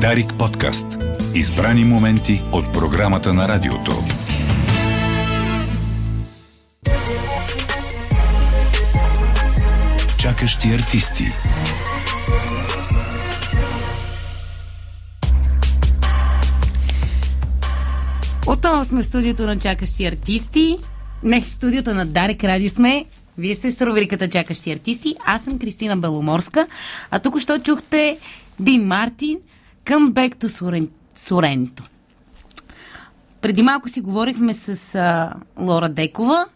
Дарик подкаст. Избрани моменти от програмата на радиото. Чакащи артисти. Отново сме в студиото на Чакащи артисти. Не, в студиото на Дарик Радио сме. Вие сте с рубриката Чакащи артисти. Аз съм Кристина Беломорска. А тук що чухте Дин Мартин към Back to. Соренто. Преди малко си говорихме с а, Лора Декова,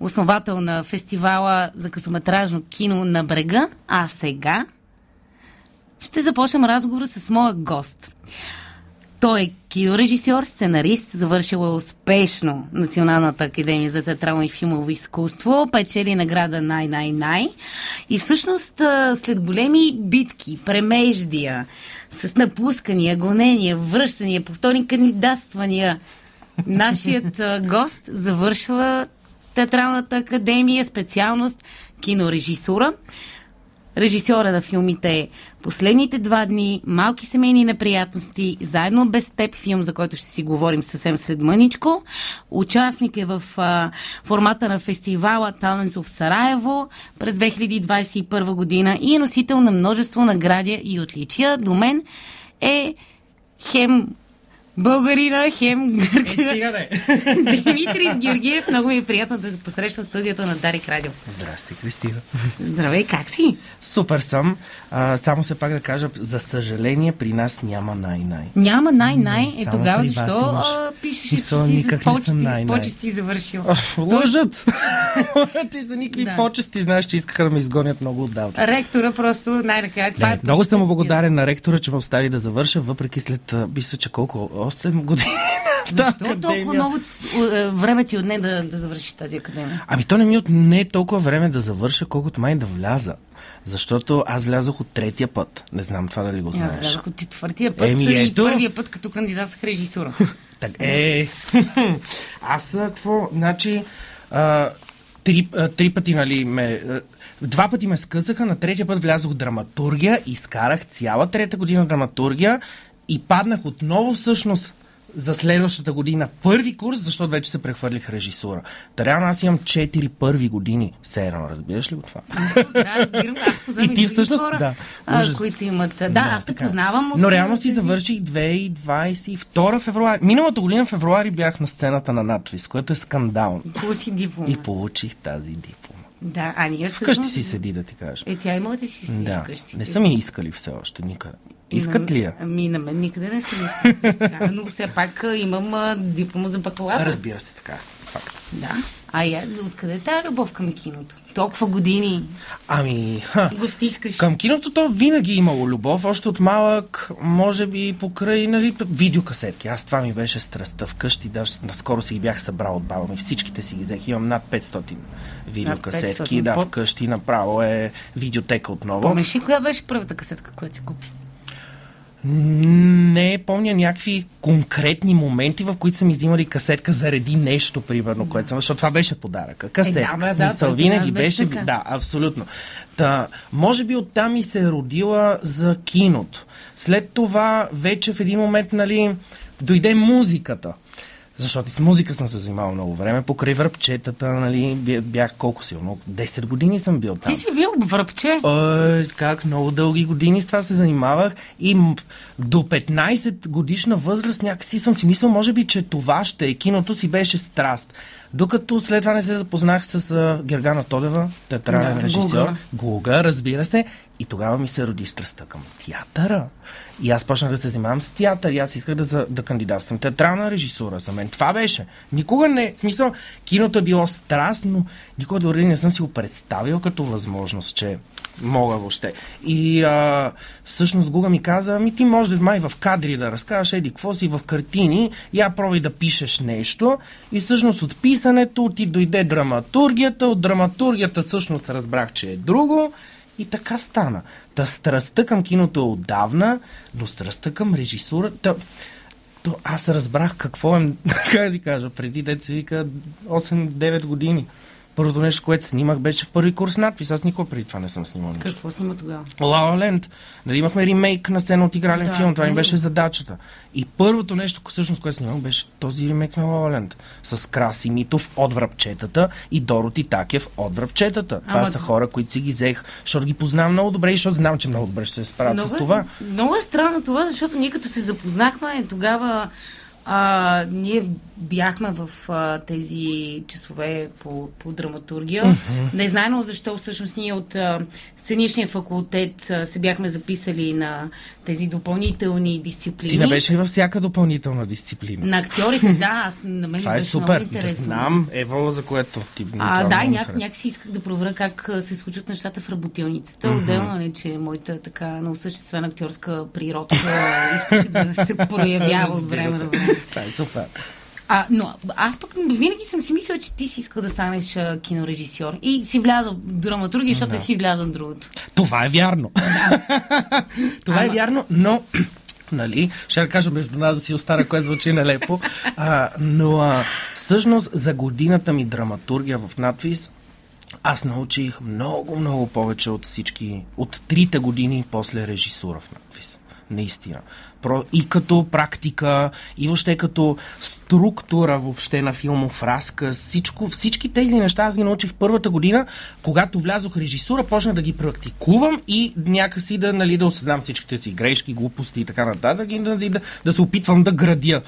основател на фестивала за късометражно кино на брега, а сега ще започнем разговора с моя гост. Той е кинорежисьор, сценарист, завършил е успешно Националната академия за театрално и филмово изкуство, печели награда Най-Най-Най и всъщност след големи битки, премеждия, с напускания, гонения, връщания, повторни кандидатствания, нашият гост завършва Театралната академия, специалност кинорежисура. Режисьора на филмите Последните два дни, Малки семейни неприятности, Заедно без теб, филм, за който ще си говорим съвсем след мъничко. Участник е в а, формата на фестивала Talents в Сараево през 2021 година и е носител на множество награди и отличия. До мен е хем българина, хем гърка. Е, Димитрис Георгиев, много ми е приятно да те посрещам в студиото на Дарик Радио. Здрасти, Кристина. Здравей, как си? Супер съм. А, само се пак да кажа, за съжаление при нас няма най-най. Няма най-най. Е Само тогава защо имаш. а, пишеш, че Мисъл, си никак с почести, най-най. почести завършил? Лъжат! Ти за никакви Да. почести, знаеш, че искаха да ме изгонят много отдавна. Ректора просто най-накрая. Това Не, е много съм благодарен на ректора, че ме остави да завърша, въпреки след, мисля, че колко, 8 години. Защо толкова много е, време ти отне да, да завършиш тази академия? Ами то не ми отне е толкова време да завърша, колкото май да вляза. Защото аз влязох от третия път. Не знам това дали го Аз знаеш. влязох от четвъртия път Еми, и ето. първия път, като кандидат с режисура. Так, е, аз какво, значи, а, три, а, три пъти, нали, ме, два пъти ме скъсаха, на третия път влязох в драматургия, изкарах цяла трета година драматургия и паднах отново всъщност за следващата година първи курс, защото вече се прехвърлих режисура. Та реално аз имам 4 първи години. Все едно, разбираш ли го това? да, разбирам. Аз познавам И ти всъщност, хора, да, ужас. които имат. Да, аз те така. познавам. Но реално си завърших 2022 февруари. Миналата година февруари бях на сцената на надвис, което е скандално. Получи диплома. И получих тази диплома. Да, а ние Вкъщи всъщност- си седи, да ти кажа. Е, тя има да си седи Да, вкъщи. не са ми искали все още никъде. Искат ли я? Ами, на мен никъде не се иска. така, Но все пак имам диплома за бакалавър. Разбира се, така. Факт. Да. А я, откъде е тази любов към киното? Толкова години Ами, ха, го стискаш. към киното то винаги е имало любов, още от малък, може би покрай нали, видеокасетки. Аз това ми беше страстта вкъщи, даже наскоро си ги бях събрал от баба ми. Всичките си ги взех. Имам над 500 видеокасетки. 500. Да, вкъщи направо е видеотека отново. Помниш ли коя беше първата касетка, която си купи? Не помня някакви конкретни моменти, в които са ми взимали касетка заради нещо, примерно, което съм, защото това беше подаръка. Касетка, Е, да, да, смисъл, той винаги беше беше, да, абсолютно. Та, може би оттам и се е родила за киното. След това, вече в един момент, нали, дойде музиката. Защото и с музика съм се занимавал много време, покрай връбчетата, нали, бя- бях колко силно, 10 години съм бил там. Ти си бил връбче. Ой, как много дълги години с това се занимавах и до 15 годишна възраст някакси съм си мислил, може би, че това ще е. Киното си беше страст. Докато след това не се запознах с а, Гергана Тодева, театрален Да, режисьор. Гуга. Гуга, разбира се. И тогава ми се роди страстта към театъра. И аз почнах да се занимавам с театър. И аз исках да, да кандидатствам театрална режисура за мен. Това беше. Никога не. В смисъл, киното е било страст, но никога дори не съм си го представил като възможност, че мога въобще. И а, всъщност Гуга ми каза, ми ти може май в кадри да разкажеш, еди, какво си в картини, я пробвай да пишеш нещо. И всъщност от писането ти дойде драматургията, от драматургията всъщност разбрах, че е друго. И така стана. Та страстта към киното е отдавна, но страстта към режисурата... То аз разбрах какво е, как да кажа, преди деца вика 8-9 години. Първото нещо, което снимах, беше в първи курс надпис. Аз никога преди това не съм снимал нищо. Какво снима тогава? La La. Нали, имахме ремейк на сцена от игрален Да, филм. Това ми беше задачата. И първото нещо, всъщност, което снимах, беше този ремейк на La La. С Краси Митов от Връбчетата и Дороти Такев от Връбчетата. Това Ама са хора, които си ги взех, защото ги познавам много добре и защото знам, че много добре ще се справят с Много, това. Е, много е странно това, защото ние като се запознахме, тогава а, ние бяхме в а, тези часове по, по драматургия. Mm-hmm. Не знаем защо всъщност ние от а, сценичния факултет а, се бяхме записали на тези допълнителни дисциплини. Ти не беше ли във всяка допълнителна дисциплина? На актьорите, да, аз, на мен Това е супер. много Да интересно. знам, Ева, за което ти А, да, няк, някакси исках да проверя как се случват нещата в работилницата. Mm-hmm. Отделно, не, че моята така неосъществена актьорска природа искаше да се проявява от време на време. Това е супер. А, но аз пък винаги съм си мислила, че ти си искал да станеш а, кинорежисьор. И си влязъл в драматургия, защото Да. не си влязъл в другото. Това е вярно. Това е вярно, но нали, ще да кажа между нас да си остана, което звучи нелепо, а, но а, всъщност за годината ми драматургия в надвис аз научих много, много повече от всички, от трите години после режисура в надвис. Наистина. И като практика, и въобще като структура въобще на филмов разказ, всичко, всички тези неща аз ги научих в първата година, когато влязох в режисура, почнах да ги практикувам и някакси да, нали, да осъзнам всичките си грешки, глупости и така нататък и да, да, да се опитвам да градя.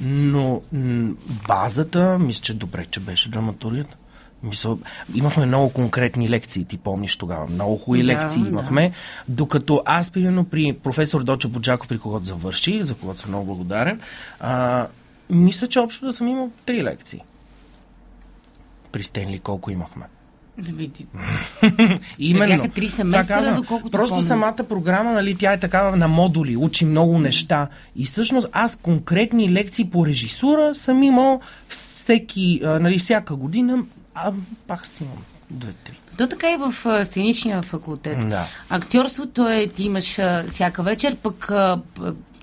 Но м- базата, мисля, че добре, че беше драматургията. Мисъл, имахме много конкретни лекции, ти помниш тогава. Много хубави Да, лекции да. имахме. Докато аз, примерно, при професор Доча Боджаков, при когото завърши, за когото съм много благодарен, а, мисля, че общо да съм имал три лекции. При Стенли колко имахме? Да види. Именно. бяха три Това семестъра, казвам. доколкото Просто помня. самата програма, нали, тя е такава на модули, учи много неща. И всъщност аз конкретни лекции по режисура съм имал всеки, нали, всяка година, а пак си имам две-три. То така и в а, сценичния факултет. Да. Актьорството е, ти имаш а, всяка вечер, пък а,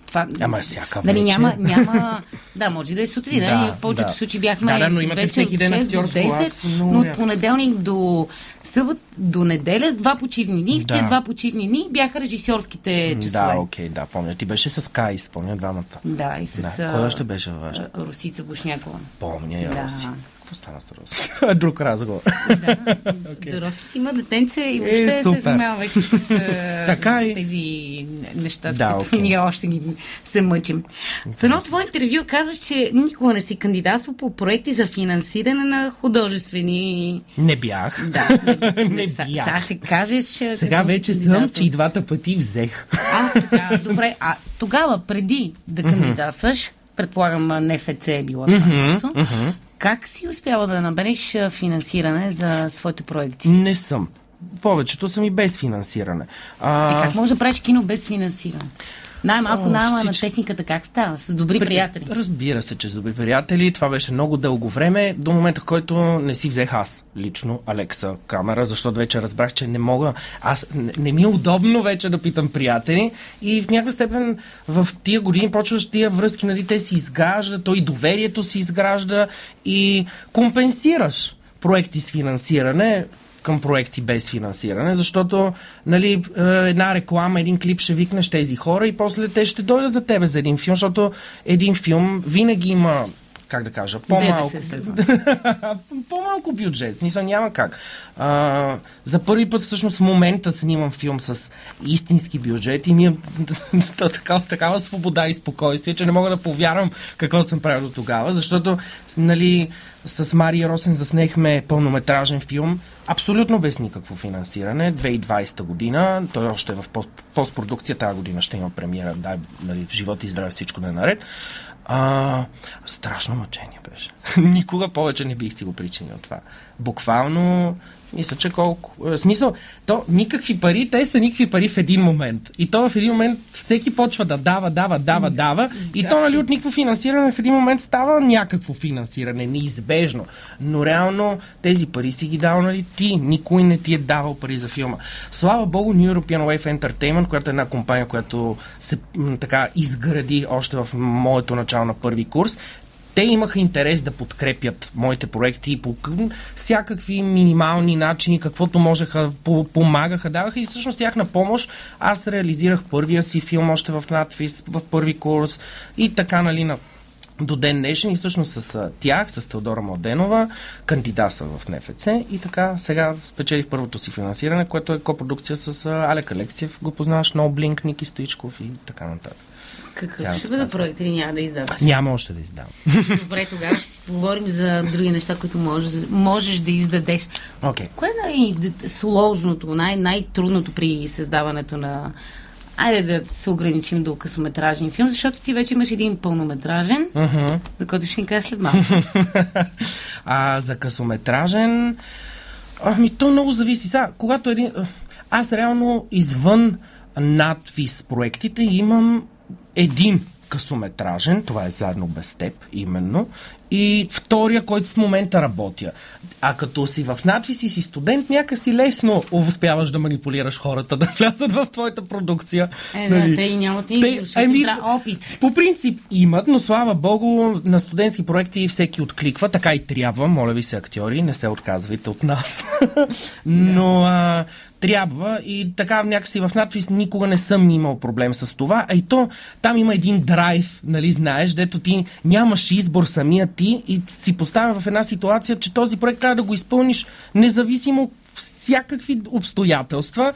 това... Ама всяка нали, вечер. Няма, няма... Да, може да е сутрин. Да, в повечето да. случаи бяхме Да, да, но имате вечер всеки ден от 6 до актьорско, 10, аз много но от понеделник до събът, до неделя с два почивни дни. В Да. тия два почивни дни бяха режисьорските часове. Да, окей, да, помня. Ти беше с Кай, спомня двамата. Да, и с... Да. Кой още беше а, Русица Бушнякова. Помня я, Да. Роси. Какво стана с е друг разговор. Да, okay. Роси си има детенце и въобще се супер. занимава вече с Така е. тези неща, с Да, които окей. ние още ги се мъчим. В едно твое интервю казваш, че никога не си кандидатствал по проекти за финансиране на художествени... Не бях. Да, Не Са- бях. Сега ще кажеш... Сега вече съм, че и двата пъти взех. А, така, добре. А тогава, преди да кандидатстваш, предполагам НФЦ е било това нещо, как си успяла да набереш финансиране за своите проекти? Не съм. Повечето са ми без финансиране. А, И как може да правиш кино без финансиране? Най-малко О, найма на техниката как става? С добри приятели. Разбира се, че с добри приятели. Това беше много дълго време, до момента, в който не си взех аз лично Алекса камера, защото вече разбрах, че не мога. Аз не, не ми е удобно вече да питам приятели. И в някаква степен в тия години почваш тия връзки, нали, те си изгражда, то и доверието си изгражда и компенсираш проекти с финансиране към проекти без финансиране, защото нали, е, една реклама, един клип ще викнеш тези хора и после те ще дойдат за тебе за един филм, защото един филм винаги има как да кажа, по-малко, по-малко бюджет. Смисъл няма как. А, за първи път всъщност в момента снимам филм с истински бюджет и ми е такава, такава свобода и спокойствие, че не мога да повярвам какво съм правил до тогава, защото нали, с Мария Росен заснехме пълнометражен филм, абсолютно без никакво финансиране, 2020 година, той още е в пост- постпродукция, тази година ще има премиера, дай нали, в живот и здраве всичко да е наред. А, страшно мъчение беше. Никога повече не бих си го причинил това. Буквално, мисля, че колко... е, смисъл, то никакви пари, те са никакви пари в един момент. И то в един момент всеки почва да дава, дава, дава, дава. И то, нали, от никакво финансиране в един момент става някакво финансиране, неизбежно. Но реално тези пари си ги дал, нали, ти. Никой не ти е давал пари за филма. Слава богу, New European Wave Entertainment, която е една компания, която се така изгради още в моето начало на първи курс, те имаха интерес да подкрепят моите проекти по всякакви минимални начини, каквото можеха, помагаха, даваха и всъщност тяхна помощ. Аз реализирах първия си филм още в надфис, в първи курс и така, нали, на до ден днешен и всъщност с тях, с Теодора Младенова, кандидатства в НФЦ и така сега спечелих първото си финансиране, което е копродукция с Алек Алексиев, го познаваш, Blink, Ники Стоичков и така нататък. Какъв Цялата ще бъде проект или няма да издаваш? Няма още да издавам. Добре, тогава ще си поговорим за други неща, които можеш, можеш да издадеш. Okay. Кое е най-сложното, най- най-трудното при създаването на Айде да се ограничим до късометражен филм, защото ти вече имаш един пълнометражен, uh-huh. за който ще ни кажа след малко. а, за късометражен... Ами, то много зависи. Сега, когато един... Аз реално извън надвис проектите имам един късометражен, това е заедно без теб, именно, и втория, който в момента работя. А като си в надвис и си студент, някакси лесно успяваш да манипулираш хората да влязат в твоята продукция. Е, нали? да, те и нямат избор, ами, опит. По принцип имат, но слава богу, на студентски проекти всеки откликва, така и трябва. Моля ви се, актьори, не се отказвайте от нас. но а, трябва и така някакси в надвис никога не съм имал проблем с това. А и то там има един драйв, нали знаеш, дето ти нямаш избор самия ти и си поставя в една ситуация, че този проект трябва да го изпълниш независимо всякакви обстоятелства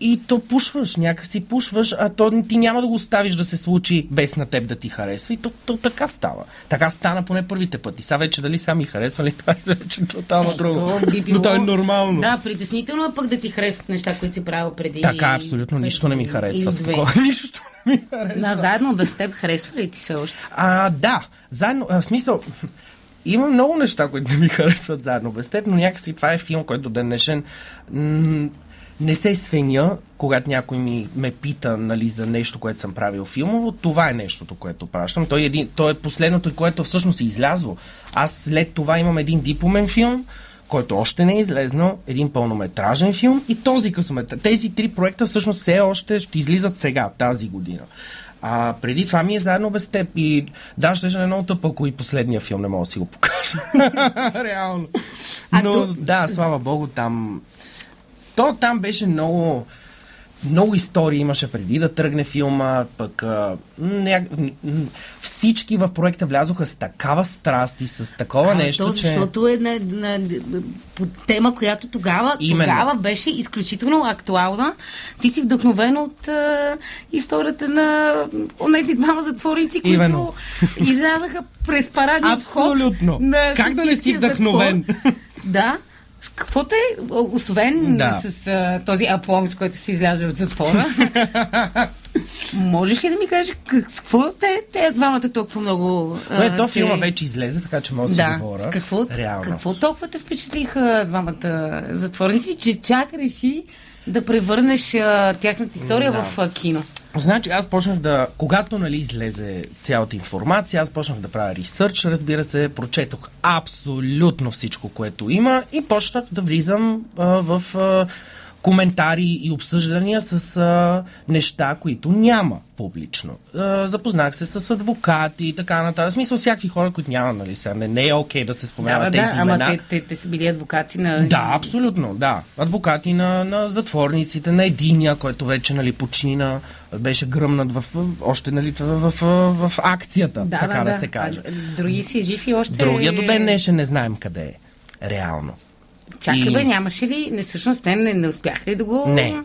и то пушваш, някакси пушваш, а то ти няма да го оставиш да се случи без на теб да ти харесва. И то, то така става. Така стана поне първите пъти. Сега вече дали сами харесва ли, това е вече тотално е, друго. Би било... Но то е нормално. Да, притеснително е пък да ти харесват неща, които си правил преди. Така, абсолютно. Нищо не ми харесва. Спокойно. Нищо не ми харесва. Да, заедно без теб харесва ли ти се още? А, да. Заедно, в смисъл, има много неща, които не ми харесват заедно без теб, но някакси това е филм, който до ден днешен м- не се свеня, когато някой ми ме пита нали, за нещо, което съм правил филмово. Това е нещото, което пращам. Той е, един, той е последното, което всъщност е излязло. Аз след това имам един дипломен филм, който още не е излезнал, един пълнометражен филм и този късометраж. Тези три проекта всъщност все още ще излизат сега, тази година. А преди това ми е заедно без теб. И да, ще е много тъпо, ако и последния филм не мога да си го покажа. Реално. Но а, да, слава богу, там то там беше много много истории имаше преди да тръгне филма, пък а, ня... всички в проекта влязоха с такава страст и с такова а, нещо, то, че... Защото е на, на, по тема, която тогава, тогава беше изключително актуална. Ти си вдъхновен от а, историята на тези двама затворници, които Именно. излязаха през парадния Абсолютно. На как да не си вдъхновен? Да. Какво те, освен да. с а, този аплом, с който си изляза от затвора, можеш ли да ми кажеш какво те, те двамата толкова много... А, е, то филма вече излезе, така че мога да, да си говоря. С какво, Реално. какво толкова те впечатлиха двамата затворници, че чак реши да превърнеш а, тяхната история да. в а, кино? Значи аз почнах да, когато нали излезе цялата информация, аз почнах да правя ресърч, разбира се, прочетох абсолютно всичко, което има и почнах да влизам а, в а, коментари и обсъждания с а, неща, които няма публично. А, запознах се с адвокати и така нататък. В смисъл всякакви хора, които няма, нали, сега не, не е окей okay да се споменават да, тези да, имена. Ама те, те, те са били адвокати на... Да, абсолютно, да. Адвокати на, на затворниците, на единия, който вече, нали, почина, беше гръмнат в, още, нали, в, в, в, в акцията, да, така да, да, да се каже. А, други си жив и още... Другия до ден днешен не знаем къде е. Реално. Чакай и... бе, нямаше ли, не, всъщност те не, не успях ли да го... Не.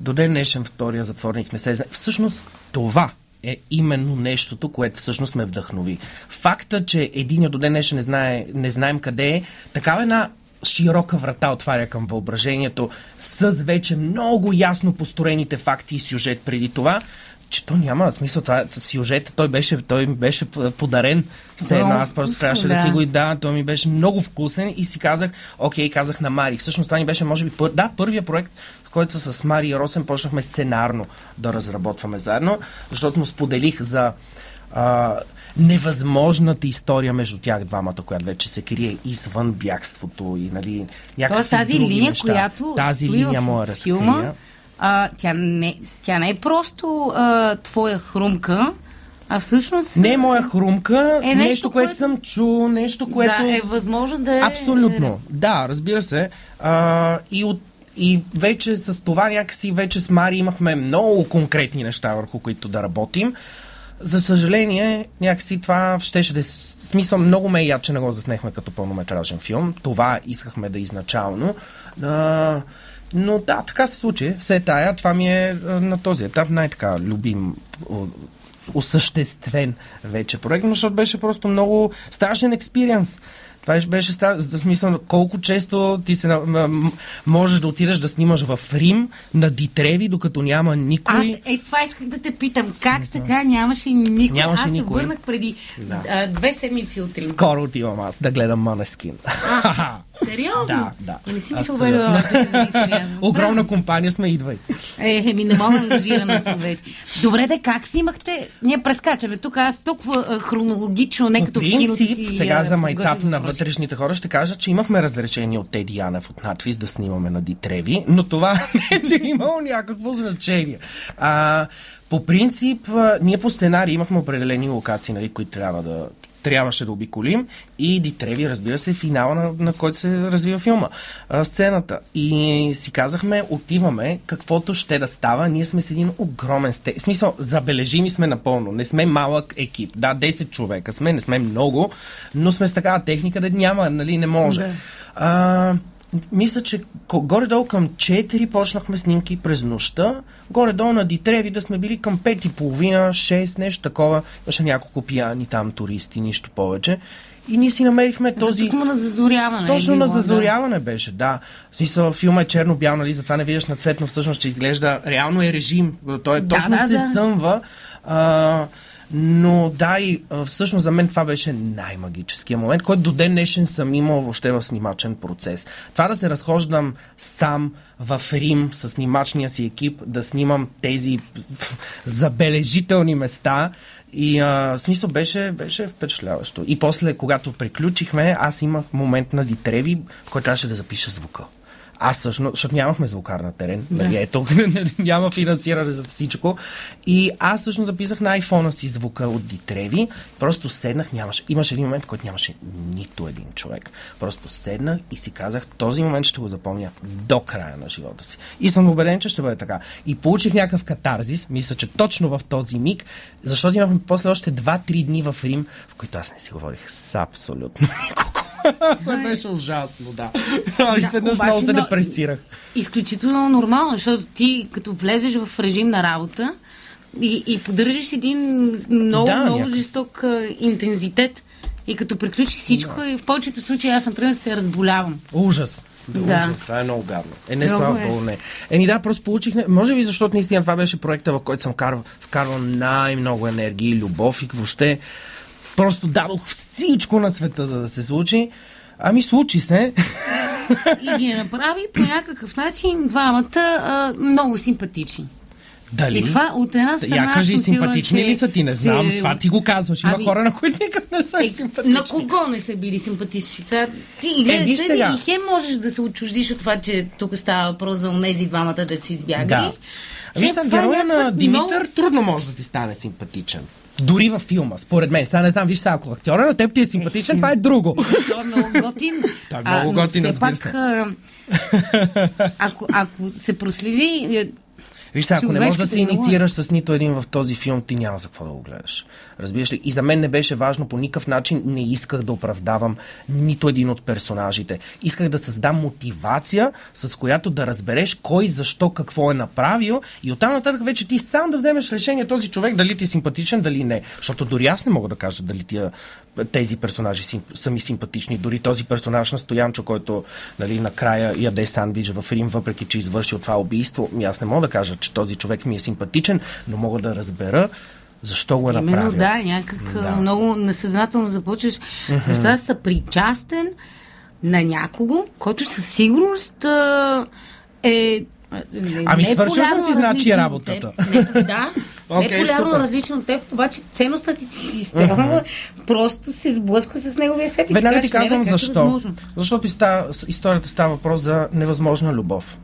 До ден днешен втория затворник не се знае. Всъщност това е именно нещото, което всъщност ме вдъхнови. Факта, че един до ден днешен не, знае, не знаем къде е, такава една широка врата отваря към въображението с вече много ясно построените факти и сюжет преди това, че то няма смисъл. Това сюжет, той беше, той беше подарен. Все едно, аз просто трябваше да. да си го и да, той ми беше много вкусен и си казах, окей, казах на Мари. Всъщност това ни беше, може би, пър... да, първия проект, в който с Мари и Росен почнахме сценарно да разработваме заедно, защото му споделих за а, невъзможната история между тях двамата, която вече се крие извън бягството и нали, някакви Тоест тази линия, неща. която тази линия му разкрия. А, тя, не, тя не е просто а, твоя хрумка, А всъщност... Не е моя хрумка, Е, нещо, нещо, което което- съм чул, нещо, което... Да, е възможно да е... Абсолютно. Да, разбира се. А, и, от, и вече с това някакси, вече с Мари имахме много конкретни неща, върху които да работим. За съжаление, някакси това щеше да е смисъл много ме е яд, че не го заснехме като пълнометражен филм. Това искахме да е изначално. А, но да, така се случи. Все тая, това ми е а, на този етап най-така любим осъществен вече проект, защото беше просто много страшен експириенс. Това беше- да смисъл колко често ти се можеш да отидеш да снимаш в Рим на Дитреви, докато няма А, никой. е, това исках да те питам. Как така нямаше никой? Нямаше Аз никой. се върнах преди Да. а, две седмици от Рим. Скоро отивам аз да гледам Манескин. Сериозно? Да, да. И не си ми се изпрязвам. Огромна компания сме, идвай. Е, еми, не мога ангажирана съм вече. Добре, де, как снимахте? Ние прескачаме тук, аз толкова хронологично, не По като в киното принцип, си. сега за майтап на вътрешните хора ще кажа, че имахме разрешение от Теди Янев от надвис да снимаме на Дитреви, но това не е, че е имало някакво значение. А, по принцип, ние по сценарий имахме определени локации, нали, които трябва да трябваше да обиколим и Дитреви, разбира се, е финала на, на който се развива филма, а, сцената. И си казахме, отиваме, каквото ще да става, ние сме с един огромен сте. В смисъл, забележими сме напълно. Не сме малък екип. Да, 10 човека сме, не сме много, но сме с такава техника, да няма, нали, не може. Да. А, мисля, че горе-долу към 4 почнахме снимки през нощта. Горе-долу на Дитреви да сме били към 5 и половина, 6, нещо такова. Имаше няколко пияни там туристи, нищо повече. И ние си намерихме този... Тъкмо на зазоряване. е Точно било, на зазоряване беше, да. В смисъл, филма е черно-бял, нали, затова не виждаш на цветно, всъщност ще изглежда, реално е режим. Той Да, точно да, се да. съмва. А, но да, и всъщност за мен това беше най-магическия момент, който до ден днешен съм имал въобще в снимачен процес. Това да се разхождам сам в Рим с снимачния си екип, да снимам тези забележителни места и а, смисъл беше, беше впечатляващо. И после, когато приключихме, аз имах момент на Дитреви, в който трябваше да запиша звука. Аз всъщност, защото нямахме звукар на терен, да. нали, ето, няма финансиране за всичко. И аз всъщност записах на айфона си звука от Дитреви, просто седнах, нямаше, имаше един момент, в който нямаше нито един човек. Просто седнах и си казах, този момент ще го запомня до края на живота си. И съм убеден, че ще бъде така. И получих някакъв катарзис, мисля, че точно в този миг, защото имахме после още 2-3 дни в Рим, в които аз не си говорих с абсолютно никого. Това беше ужасно, да. да изведнъж обаче много се депресирах. Изключително нормално, защото ти като влезеш в режим на работа и, и поддържаш един много, Да, много някакъв. жесток интензитет. И като приключи всичко, и в повечето случаи аз, например, се разболявам. Ужас. Да. Да. Ужас. Това е много гадно. Е, не слава е. Богу, не. Еми да, просто получихме. Може би, защото наистина това беше проекта, в който съм карвал, вкарвал най-много енергия и любов и въобще просто дадох всичко на света, за да се случи. Ами случи се. И ги направи по някакъв начин двамата а, много симпатични. Дали? И това от една страна. Я кажи, симпатични че- ли са ти? Не знам. че- Това ти го казваш. Има Ами- хора, на които никак не са Е, симпатични. на кого не са били симпатични? Сега, ти гледаш, е, сега. и хем можеш да се отчуждиш от това, че тук става въпрос за онези двамата си избягали. Да. Виж, това е героя на Димитър много- трудно може да ти стане симпатичен. Дори във филма, според мен. Сега не знам, виж сега, ако актьора на теб ти е симпатичен, това е друго. Той е много готин. Той е много но готин, разбира пак, се. а, ако, ако се проследи, е, Виж сега, ако не можеш да се инициираш с нито един в този филм, ти няма за какво да го гледаш. Разбираш ли? И за мен не беше важно по никакъв начин, не исках да оправдавам нито един от персонажите. Исках да създам мотивация, с която да разбереш кой, защо, какво е направил и оттам нататък вече ти сам да вземеш решение този човек дали ти е симпатичен, дали не. Защото дори аз не мога да кажа дали тия, тези персонажи сим, са ми симпатични. Дори този персонаж на Стоянчо, който нали, накрая яде сандвич в Рим, въпреки че извършил това убийство, аз не мога да кажа, че този човек ми е симпатичен, но мога да разбера защо го е именно направил. да, някак Да. много несъзнателно започваш да ставаш съпричастен на някого, който със сигурност а, е не- Ами, не е свършил съм си, значи, работата. теб. Не, да, Окей, не полярно супер. различен от теб, обаче ценностната ти система просто се сблъсква с неговия свет и Веднага ти казвам не, е защо. възможно? Защото става, историята става въпрос за невъзможна любов.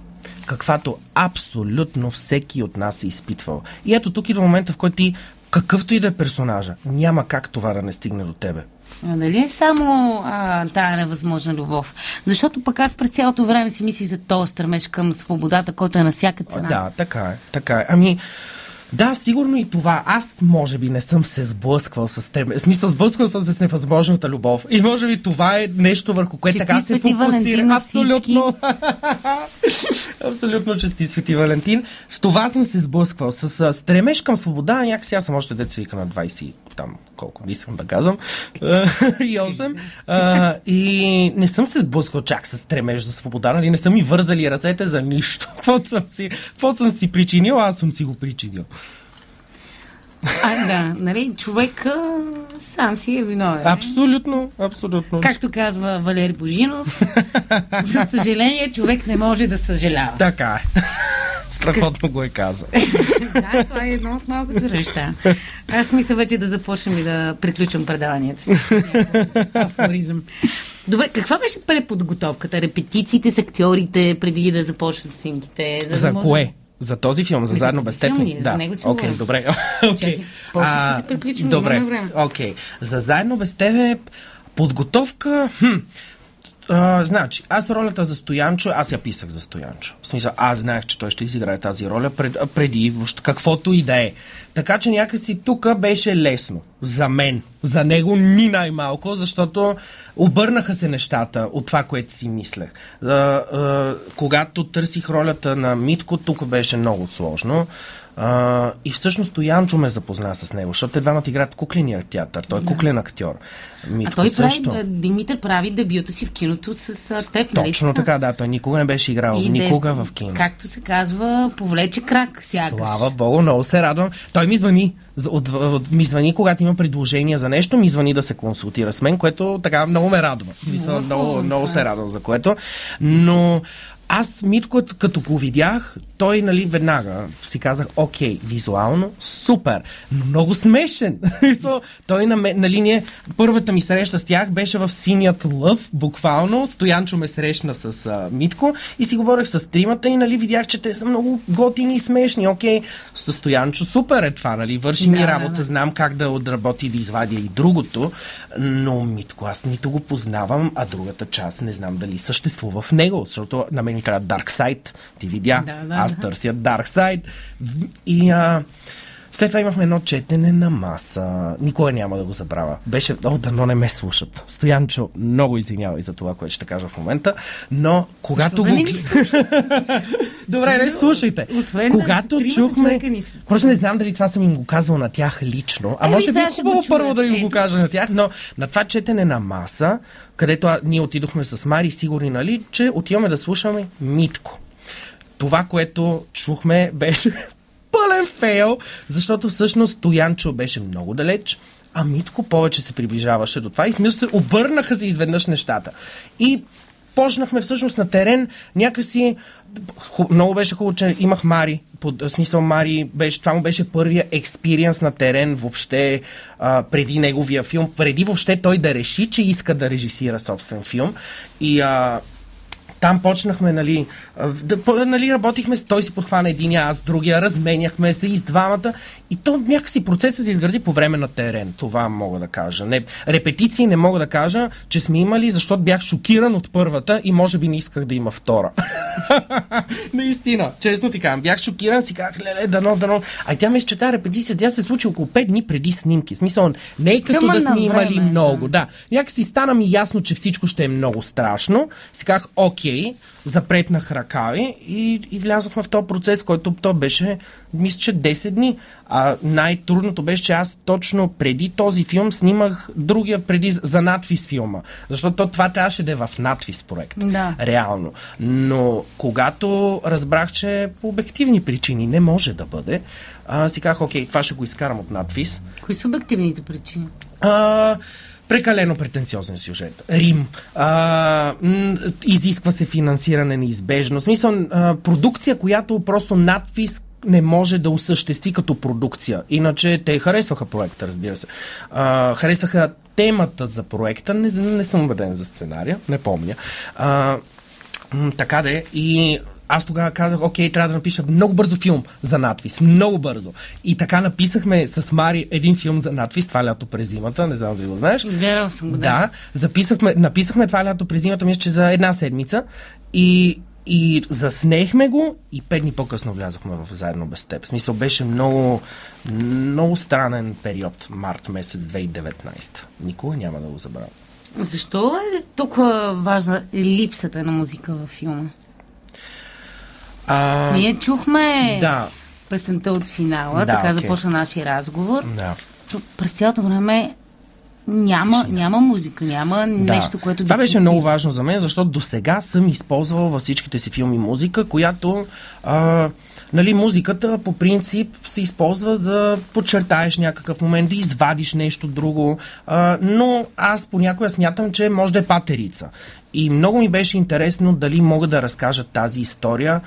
каквато абсолютно всеки от нас е изпитвал. И ето тук идва момента, в който ти, какъвто и да е персонажа, няма как това да не стигне до тебе. А, нали е само а, тая невъзможна любов? Защото пък аз през цялото време си мислих за този стремеж към свободата, който е на всяка цена. Да, така е. Така е. Ами, да, сигурно и това. Аз, може би, не съм се сблъсквал с теб. В смисъл, сблъсквал съм се с невъзможната любов. И може би това е нещо, върху което така се фокусира. Абсолютно. Абсолютно чести Свети Валентин. С това съм се сблъсквал. С стремеж към свобода, някакси аз съм още деца вика на 20 и там колко не искам да казвам. и 8. А, и не съм се сблъсквал чак с стремеж за свобода, нали? Не са ми вързали ръцете за нищо. Каквото съм си, каквото съм си причинил, аз съм си го причинил. А, да, нали, човек сам си е виновен. Абсолютно, абсолютно. Както казва Валери Божинов, за съжаление човек не може да съжалява. Така е. Страхотно го е казал. да, това е едно от малкото неща. Аз мисля вече да започнем и да приключвам предаванията си. Афоризъм. Добре, каква беше преподготовката? Репетициите с актьорите преди да започнат снимките? За, за да може... кое? За този филм, за, За заедно без теб? филм ли? ли? За него си Окей, говорим. добре. Чакай, Окей. после ще А, си приключим, Добре. Окей. За заедно без тебе подготовка. Хм. Значи, аз ролята за Стоянчо, аз я писах за Стоянчо. В смисъл, аз знаех, че той ще изиграе тази роля пред, преди въобще, каквото и да е. Така че някакси тук беше лесно. За мен. За него ни най-малко, защото обърнаха се нещата от това, което си мислех. А, а, когато търсих ролята на Митко, тук беше много сложно. А, и всъщност Стоянчо ме запозна с него, защото те двамата играят в кукления театър. Той е куклен актьор. А Митко той също. прави, Димитър прави дебюта си в киното с а, теб, нали? Точно така, да. Той никога не беше играл. И никога де- в кино. Както се казва, повлече крак, сякаш. Слава Богу, много се радвам. Той ми звъни. От, от, ми звъни, когато има предложение за нещо, ми звъни да се консултира с мен, което така много ме радва. Мисля, Много много, много се радвам за което. Но аз Митко, като го видях, той, нали, веднага си казах, окей, визуално, супер, но много смешен. Той на, нали, ние, първата ми среща с тях беше в синият лъв, буквално. Стоянчо ме срещна с а, Митко и си говорех с тримата и, нали, видях, че те са много готини и смешни. Окей, с Стоянчо, супер е това, нали, върши ми Да, работа, да, да. знам как да отработи и да извадя и другото, но Митко аз нито го познавам, а другата част не знам дали съществува в него, защото на мен ми трябва Dark Side, ти видя, Да, да, аз да. търся Dark Side. И а, след това имахме едно четене на маса. Никога няма да го забравя. Беше, о, дано не ме слушат. Стоянчо, много извинявай за това, което ще кажа в момента, но когато Защо да го... не ни слушат? Добре, не слушайте. Освен да Когато тримата чухме... ни. Просто не знам дали това съм им го казвал на тях лично. А Еми, може би е хубаво първо да им го кажа на тях, но на това четене на маса, където а, ние отидохме с Мари, сигурни, нали, че отиваме да слушаме Митко. Това, което чухме, беше пълен фейл, защото всъщност Тоянчо беше много далеч, а Митко повече се приближаваше до това и смисъл се обърнаха се изведнъж нещата. И почнахме всъщност на терен някакси ху, много беше хубаво, че имах Мари. Под, смисъл Мари беше, това му беше първия експириенс на терен въобще а, преди неговия филм, преди въобще той да реши, че иска да режисира собствен филм. И а, там почнахме, нали, да, нали, работихме, той си подхвана единия, аз другия, разменяхме се и с двамата. И то някакси процесът се изгради по време на терен. Това мога да кажа. Не, репетиции не мога да кажа, че сме имали, защото бях шокиран от първата и може би не исках да има втора. Наистина, честно ти казвам. Бях шокиран, си казах, леле, дано, дано. А тя мисля, че тази репетиция, тя се случи около 5 дни преди снимки. В смисъл, не е като Ама да сме на имали време, много. Да. Някакси стана ми ясно, че всичко ще е много страшно. Си казах, окей, запретнах ръкави и, и влязохме в този процес, който то беше, мисля, че 10 дни. А най-трудното беше, че аз точно преди този филм снимах другия преди за надвис филма. Защото то това трябваше да е в надвис проект. Да. Реално. Но когато разбрах, че по обективни причини не може да бъде, а, си казах, окей, това ще го изкарам от надвис. Кои са обективните причини? А, прекалено претенциозен сюжет. Рим. А, м, изисква се финансиране неизбежно. В смисъл, а, продукция, която просто надвис не може да осъществи като продукция. Иначе те харесваха проекта, разбира се. А, харесваха темата за проекта. Не, не съм убеден за сценария, не помня. А, Така де. И аз тогава казах, окей, трябва да напиша много бързо филм за надвис. Много бързо. И така написахме с Мари един филм за надвис, това лято през зимата, не знам дали го знаеш. Гледал съм го, да. Да, записахме, написахме това лято през зимата, мисля, че за една седмица. И, и заснехме го и пет дни по-късно влязохме в Заедно без теб. В смисъл беше много, много странен период, март месец 2019. Никога няма да го забравя. Защо е толкова важна липсата на музика във филма? А, Ние чухме да, песента от финала, Да, така окей. започна нашия разговор. да. През цялото време няма, няма музика, няма нещо, което Това да беше много важно за мен, защото до сега съм използвал във всичките си филми музика, която а, нали, музиката по принцип се използва да подчертаеш някакъв момент, да извадиш нещо друго, а, но аз понякога смятам, че може да е патерица. И много ми беше интересно дали мога да разкажа тази история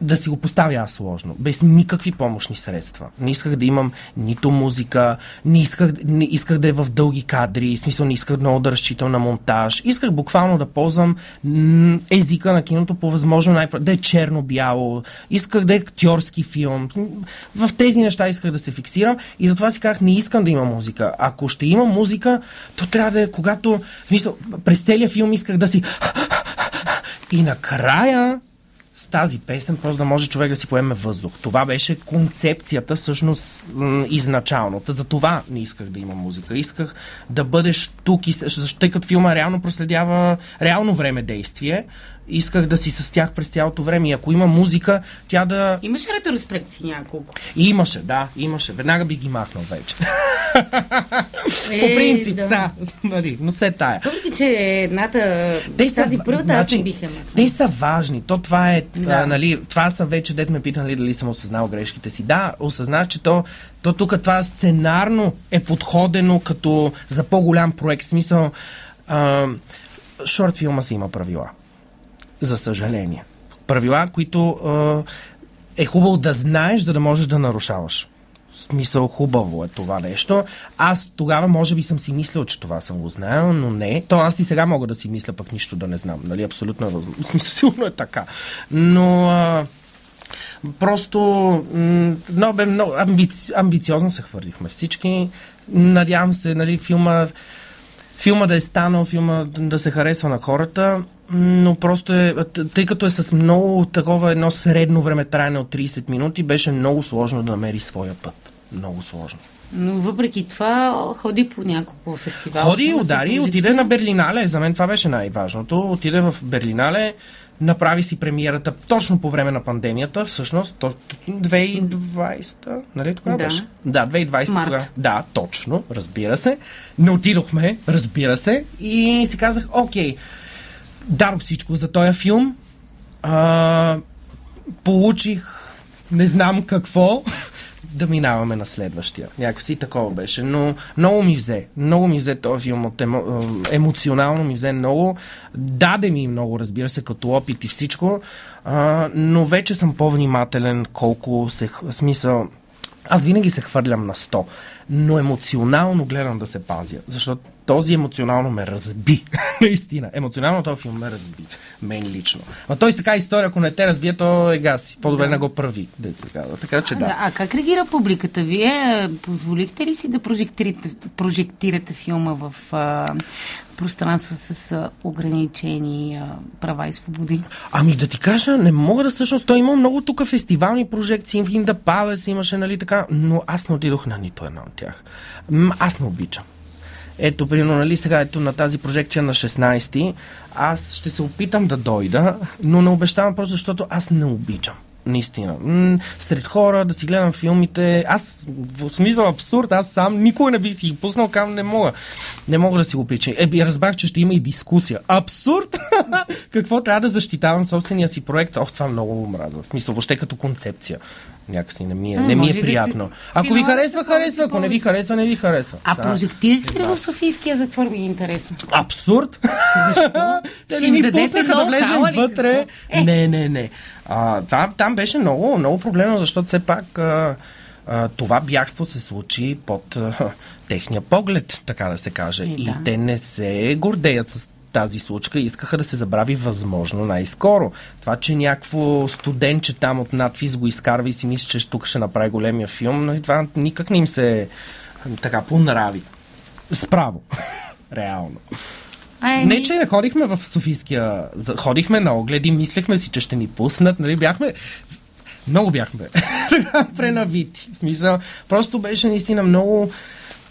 да си го поставя аз сложно, без никакви помощни средства. Не исках да имам нито музика, не исках, не исках да е в дълги кадри, смисъл не исках много да разчитам на монтаж. Исках буквално да ползвам езика на киното по възможно най да е черно-бяло, исках да е актьорски филм. В тези неща исках да се фиксирам и затова си казах, не искам да има музика. Ако ще има музика, то трябва да е когато, в смисъл, през целия филм исках да си и накрая с тази песен, просто да може човек да си поеме въздух. Това беше концепцията, всъщност, м, изначалната. За това не исках да има музика. Исках да бъдеш тук, и, тъй като филма реално проследява реално време действие, исках да си с тях през цялото време. И ако има музика, тя да... Имаш ретроспекции няколко. Имаше, да, имаше. Веднага би ги махнал вече. Е, По принцип, да. да. нали, но се тая. Въпреки, че едната, Те тази са, първата, аз значи, не бих махнала. Те са важни. То това е, Да. а, нали, това са вече, дет ме питали дали съм осъзнал грешките си. Да, осъзнах, че то, то тук това сценарно е подходено като за по-голям проект. В смисъл, а, шорт филма си има правила. За съжаление. Правила, които а, е хубаво да знаеш, за да можеш да нарушаваш. Смисъл, хубаво е това нещо. Аз тогава може би съм си мислил, че това съм го знаел, но не. То аз и сега мога да си мисля, пък нищо да не знам. Нали? Абсолютно е възможно. Смисъл, Сигурно е така. Но а, просто м- но, бе, много амбици, амбициозно се хвърлихме всички. Надявам се, нали, филма филма да е станал, филма да се харесва на хората, но просто е, тъй като е с много такова едно средно време траяне от 30 минути, беше много сложно да намери своя път. Много сложно. Но въпреки това ходи по няколко фестивала. Ходи, се удари, отиде на Берлинале. За мен това беше най-важното. Отиде в Берлинале, направи си премиерата точно по време на пандемията, всъщност, то, 2020, нали тогава Да. беше? Да, 2020 Март. тогава. Да, точно, разбира се. Не отидохме, разбира се, и си казах, окей, дадох всичко за този филм, а, получих не знам какво, да минаваме на следващия. Някакси такова беше. Но много ми взе. Много ми взе този филм. От емо, емоционално ми взе много. Даде ми много, разбира се, като опит и всичко. А, но вече съм по-внимателен колко се... Смисъл... Аз винаги се хвърлям на 100, но емоционално гледам да се пазя, защото този емоционално ме разби. Наистина. Емоционално този филм ме разби. Мен лично. А той с така история, ако не те разбие, то е гаси. По-добре Да. не го прави, деца казва. Така че да. А как реагира публиката? Вие позволихте ли си да прожектирате, прожектирате филма в а, пространство с ограничени права и свободи? Ами да ти кажа, не мога да всъщност. Той има много тук фестивални прожекции, в Инда Павес имаше, нали така, но аз не отидох на нито една от тях. Аз не обичам. Ето, примерно, нали, сега ето на тази прожекция на 16-ти, аз ще се опитам да дойда, но не обещавам просто, защото аз не обичам. Наистина. Сред хора, да си гледам филмите. Аз, в смисъл абсурд, аз сам никога не бих си ги пуснал, кам не мога. Не мога да си го причиня. Е, би, разбрах, че ще има и дискусия. Абсурд! Какво трябва да защитавам собствения си проект? Ох, това много го мраза. В смисъл, въобще като концепция. Някакси не ми е, не ми е приятно. Ако ви харесва, харесва. Ако не ви харесва, не ви харесва. А прожектирате ли е в. Софийския затвор ми е интересно? Абсурд! Защо? Те не ни пуснаха да влезем вътре. Е. Не, не, не. А, там, там беше много, много проблемно, защото все пак а, а, това бягство се случи под а, техния поглед, така да се каже. Е, и да. те не се гордеят с тази случка и искаха да се забрави възможно най-скоро. Това, че някакво студентче там от надфис го изкарва и си мисли, че тук ще направи големия филм, нали, това никак не им се така понрави. Справо. Реално. Ай, Не, че не ходихме в Софийския. Ходихме на огледи, мислехме си, че ще ни пуснат. Нали? Бяхме. Много бяхме пренавити. В смисъл, просто беше наистина много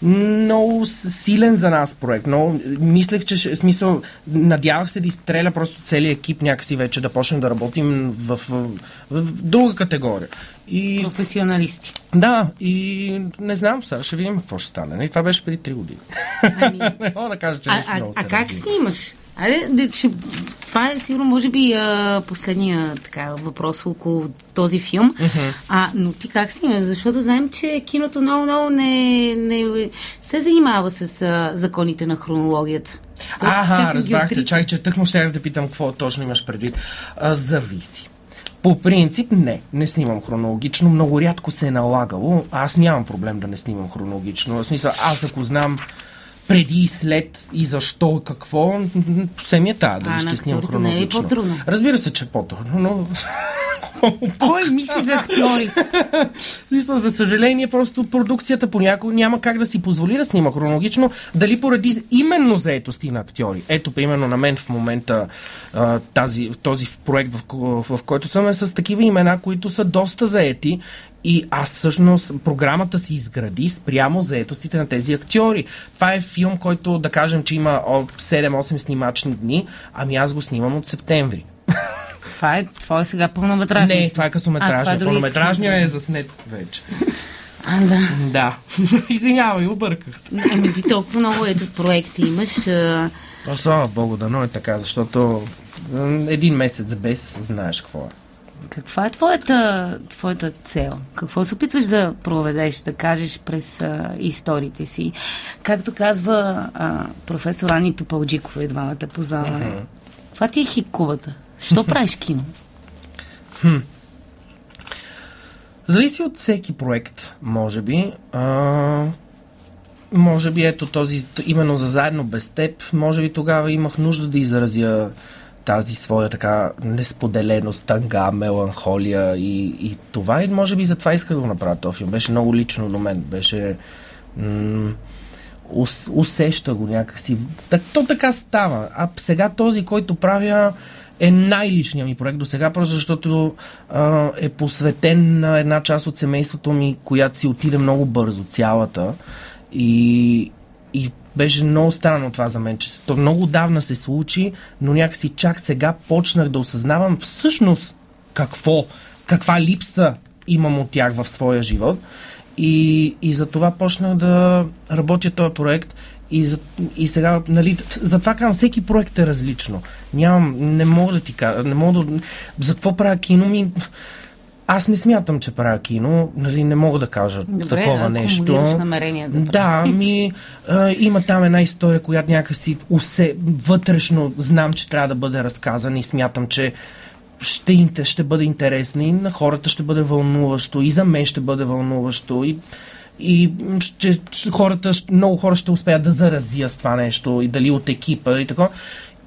много силен за нас проект. Много, мислех, че ще, смисъл, надявах се да изстреля просто целият екип някакси вече да почнем да работим в, в, в, друга категория. И професионалисти. да, и не знам, сега ще видим какво ще стане. Нали? Това беше преди 3 години. Ами, не мога да кажа, че а, а, а как снимаш? Айде, ще, това е сигурно, може би, а, последния така, въпрос около този филм. А, но ти как снимаш? Защото знаем, че киното много-много не, не се занимава с а, законите на хронологията. То Аха, разбрахте. Чай, че тъкмо ще да питам какво точно имаш предвид. А, зависи. По принцип, не. Не снимам хронологично. Много рядко се е налагало. Аз нямам проблем да не снимам хронологично. В смисъл, аз ако знам преди и след и защо какво, м, м, се ми е тая дали А, ще на снимам актьорите не е хронологично. по-трудно? Разбира се, че е по-трудно, но Кой мисли за актьори? Смисъл, за съжаление, просто продукцията понякога няма как да си позволи да снима хронологично, дали поради именно заетости на актьори. Ето, примерно на мен в момента а, тази, този проект, в, ко- в който съм е с такива имена, които са доста заети и аз всъщност програмата си изгради спрямо заетостите на тези актьори. Това е филм, който да кажем, че има о, 7-8 снимачни дни, ами аз го снимам от септември. Това е, това е сега пълнометражен. Не, това е дори е Пълнометражния е заснет вече. А, да. Да. Извинявай, обърках. Ами ти толкова много ето проекти имаш. А, А, слава Богу, дано е така, защото един месец без знаеш какво е. Каква е твоята, твоята цел? Какво се опитваш да проведеш, да кажеш през а, историите си? Както казва а, професор Ани Топалджикова, едва да те познаваме. Това ти е хикувата. Що правиш кино? Зависи от всеки проект, може би. А, може би ето този, именно за заедно без теб, може би тогава имах нужда да изразя тази своя така несподеленост, тънга, меланхолия и, и това. И може би затова исках да го направя този филм. Беше много лично до мен. Беше... М- ус, усеща го някакси. Так, то така става. А сега този, който правя, е най-личният ми проект до сега, просто защото а, е посветен на една част от семейството ми, която си отиде много бързо, цялата. И, и беше много странно това за мен, че то много давна се случи, но някакси чак сега почнах да осъзнавам всъщност какво, каква липса имам от тях в своя живот. И, и за това почнах да работя този проект. И, за, и сега, нали, затова казвам, всеки проект е различно. Нямам, не мога да ти кажа, не мога да... За какво правя кино ми... Аз не смятам, че правя кино, нали, не мога да кажа Добре, такова нещо. намерения да Да, ми а, има там една история, която някакси усе, вътрешно знам, че трябва да бъде разказана и смятам, че ще, ще бъде интересна и на хората ще бъде вълнуващо, и за мен ще бъде вълнуващо, и, и ще, ще, хората, много хора ще успеят да заразия с това нещо, и дали от екипа и така.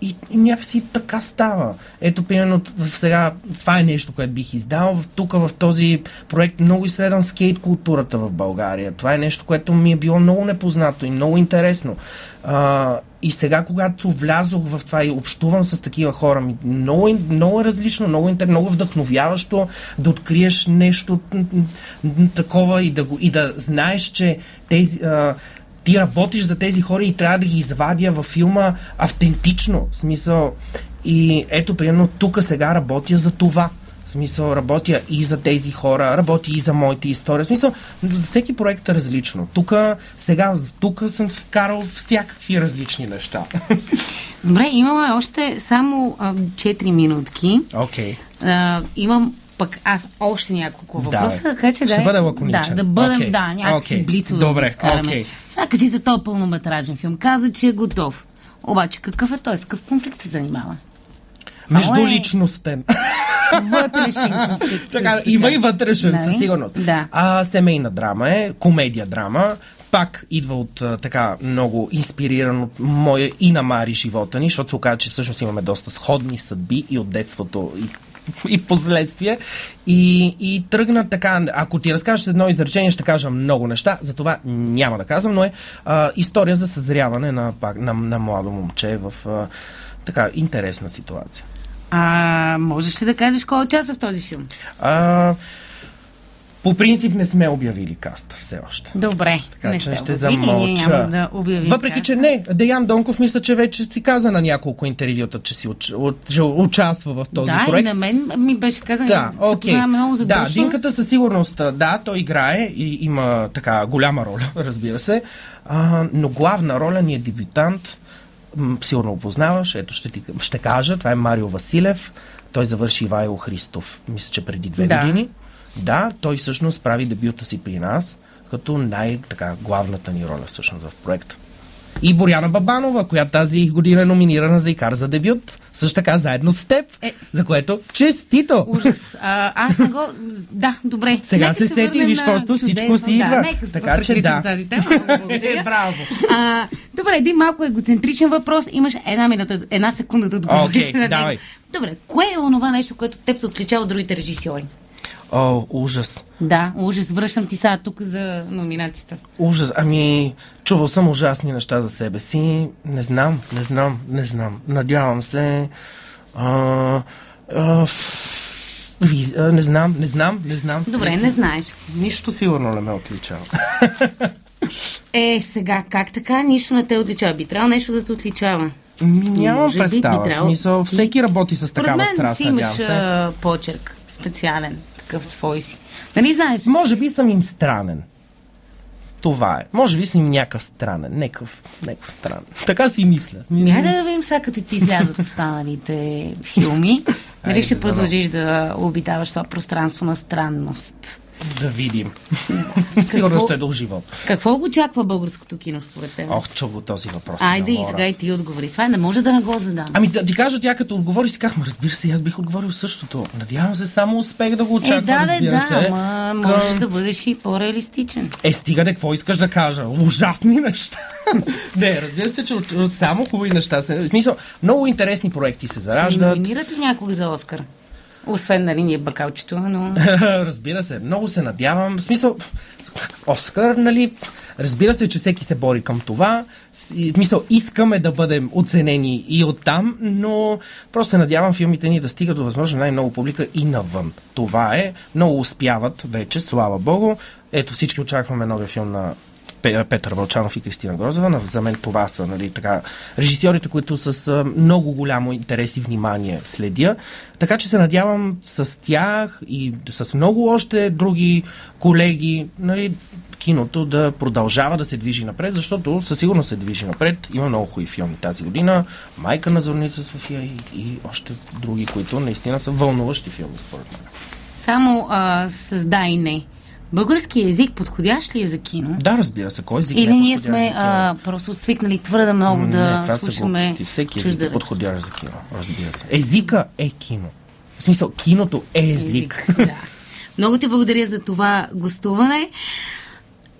И, и някакси така става. Ето, примерно, сега, това е нещо, което бих издал. Тук в този проект много изследвам скейт културата в България. Това е нещо, което ми е било много непознато и много интересно. А, и сега, когато влязох в това и общувам с такива хора, ми, много, много е различно, много, интер, много вдъхновяващо да откриеш нещо такова и да, го, и да знаеш, че тези. А, ти работиш за тези хора и трябва да ги извадя във филма автентично. В смисъл. И ето, примерно, тук сега работя за това. В смисъл, работя и за тези хора, работя и за моите истории. В смисъл, за всеки проект е различно. Тук, сега, тук съм вкарал всякакви различни неща. Добре, имаме още само а, 4 минутки. Окей. А, имам пък аз още няколко въпроса, Давай. така че Ще да. бъда лаконичен. Да, да бъдем, Окей. да, някакси Окей. блицове Добре, да изкараме. окей. Сега кажи за този пълнометражен филм. Каза, че е готов. Обаче какъв е той? С какъв конфликт се занимава? Между е- личностен. Вътрешен конфликт. Така, има и вътрешен, Нали? със сигурност. Да. А, семейна драма е, комедия драма, пак идва от а, така много инспириран от моя и на Мари живота ни, защото се оказа, че всъщност имаме доста сходни съдби и от детството, и и последствие. И, и тръгна така, ако ти разкажеш едно изречение, ще кажа много неща, затова няма да казвам, но е а, история за съзряване на, на, на младо момче в а, така интересна ситуация. А можеш ли да кажеш кой участва в този филм? А, по принцип не сме обявили каста все още. Добре, Така не че сте ще замълча. няма да обявим Въпреки, каста. че не, Деян Донков мисля, че вече си каза на няколко интервюта, че си уч, уч, участва в този да, проект. и на мен ми беше казано, Да, се познаваме много Да, задушно. Динката със сигурност, да, той играе и има така голяма роля, разбира се, а, но главна роля ни е дебютант, сигурно го познаваш, ето ще, ти, ще кажа, това е Марио Василев, той завърши Ивайло Христов, мисля, че преди две Да. години. Да, той всъщност прави дебюта си при нас, като най-така главната ни роля всъщност в проекта. И Боряна Бабанова, която тази година е номинирана за Икар за дебют, също така заедно с теб, Е. за което честито! Ужас. А, аз не го... Да, добре. Сега Нека се сети, върнем виж, просто всичко си идва. Да, нека се Така че да. тази тема. Е, браво! А, добре, един малко егоцентричен въпрос. Имаш една минута, една секунда да отговориш Окей, на него. давай. Добре, кое е онова нещо, което теб те отличава от другите режисьори? О, ужас. Да, ужас. Връщам ти сега тук за номинацията. Ужас. Ами, чувал съм ужасни неща за себе си. Не знам, не знам, не знам. Надявам се. А, а, виз, а, не знам, не знам, не знам. Добре, не знаеш. Нищо сигурно не ме отличава. Е, сега, как така? Нищо не те отличава. Би трябвало нещо да те отличава. Ми, нямам Може би би представа. В трябвало- смисъл, всеки работи с такава мен страст, си имаш се. а, почерк. Специален. Такъв твой си. Нали знаеш? Може би съм им странен. Това е. Може би съм им някакъв странен. Някакъв, някакъв странен. Така си мисля. Ня да видим сега, като ти излязат останалите филми. Нали ще продължиш да обитаваш това пространство на странност. Да видим. Сигурно ще е дълг живот. Какво го очаква българското кино според теб? Ох, чу го този въпрос. Айде и сега и ти отговори. Това не може да не го задам. Ами да ти кажа, тя като отговори си казах, ма разбира се, аз бих отговорил същото. Надявам се, само успех да го очаквам, е, да, да, разбира да, се. ама Към- можеш да бъдеш и по-реалистичен. Е, стига де, какво искаш да кажа? Ужасни неща. Не, разбира се, че само хубави неща. В смисъл, много интересни проекти се Ще зараждат. номинират ли някога за Оскар? Освен, нали, ние бакалчето, но... Разбира се, много се надявам. В смисъл, Оскар, нали, разбира се, че всеки се бори към това. Смисъл, искаме да бъдем оценени и оттам, но просто надявам филмите ни да стигат до възможно най-много публика и навън. Това е. Много успяват вече, слава богу. Ето всички очакваме новия филм на Петър Вълчанов и Кристина Грозева. За мен това са нали, така, режисьорите, които с много голямо интерес и внимание следя. Така че се надявам с тях и с много още други колеги нали, киното да продължава да се движи напред, защото със сигурност се движи напред. Има много хубави филми тази година. Майка на Зорница София и, и още други, които наистина са вълнуващи филми, според мен. Само а, с да и не. Български език подходящ ли е за кино? Да, разбира се, кой език Или не е ние сме а, просто свикнали твърде много да не, това слушаме са. Всеки език е подходящ за кино, разбира се. Езика е кино. В смисъл, киното е език. да. Много ти благодаря за това гостуване.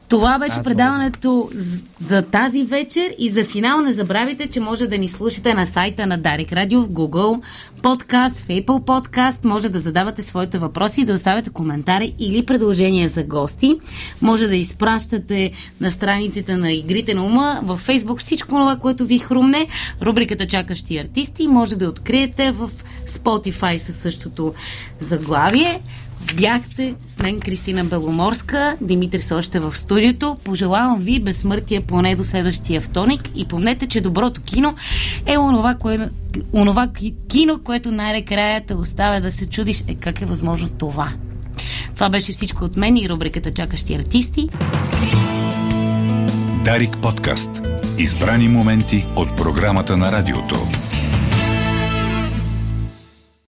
Това беше Аз предаването з- за тази вечер и за финал не забравяйте, че може да ни слушате на сайта на Дарик Радио в Google Podcast, в Apple Podcast. Може да задавате своите въпроси и да оставяте коментари или предложения за гости. Може да изпращате на страниците на Игрите на ума, във Facebook всичко това, което ви хрумне. Рубриката Чакащи артисти може да откриете в Spotify със същото заглавие. Бяхте с мен Кристина Беломорска, Димитър са още в студиото. Пожелавам ви безсмъртие поне до следващия вторник и помнете, че доброто кино е онова, кое, онова ки- кино, което най-накрая те оставя да се чудиш е как е възможно това. Това беше всичко от мен и рубриката Чакащи артисти. Дарик подкаст. Избрани моменти от програмата на радиото.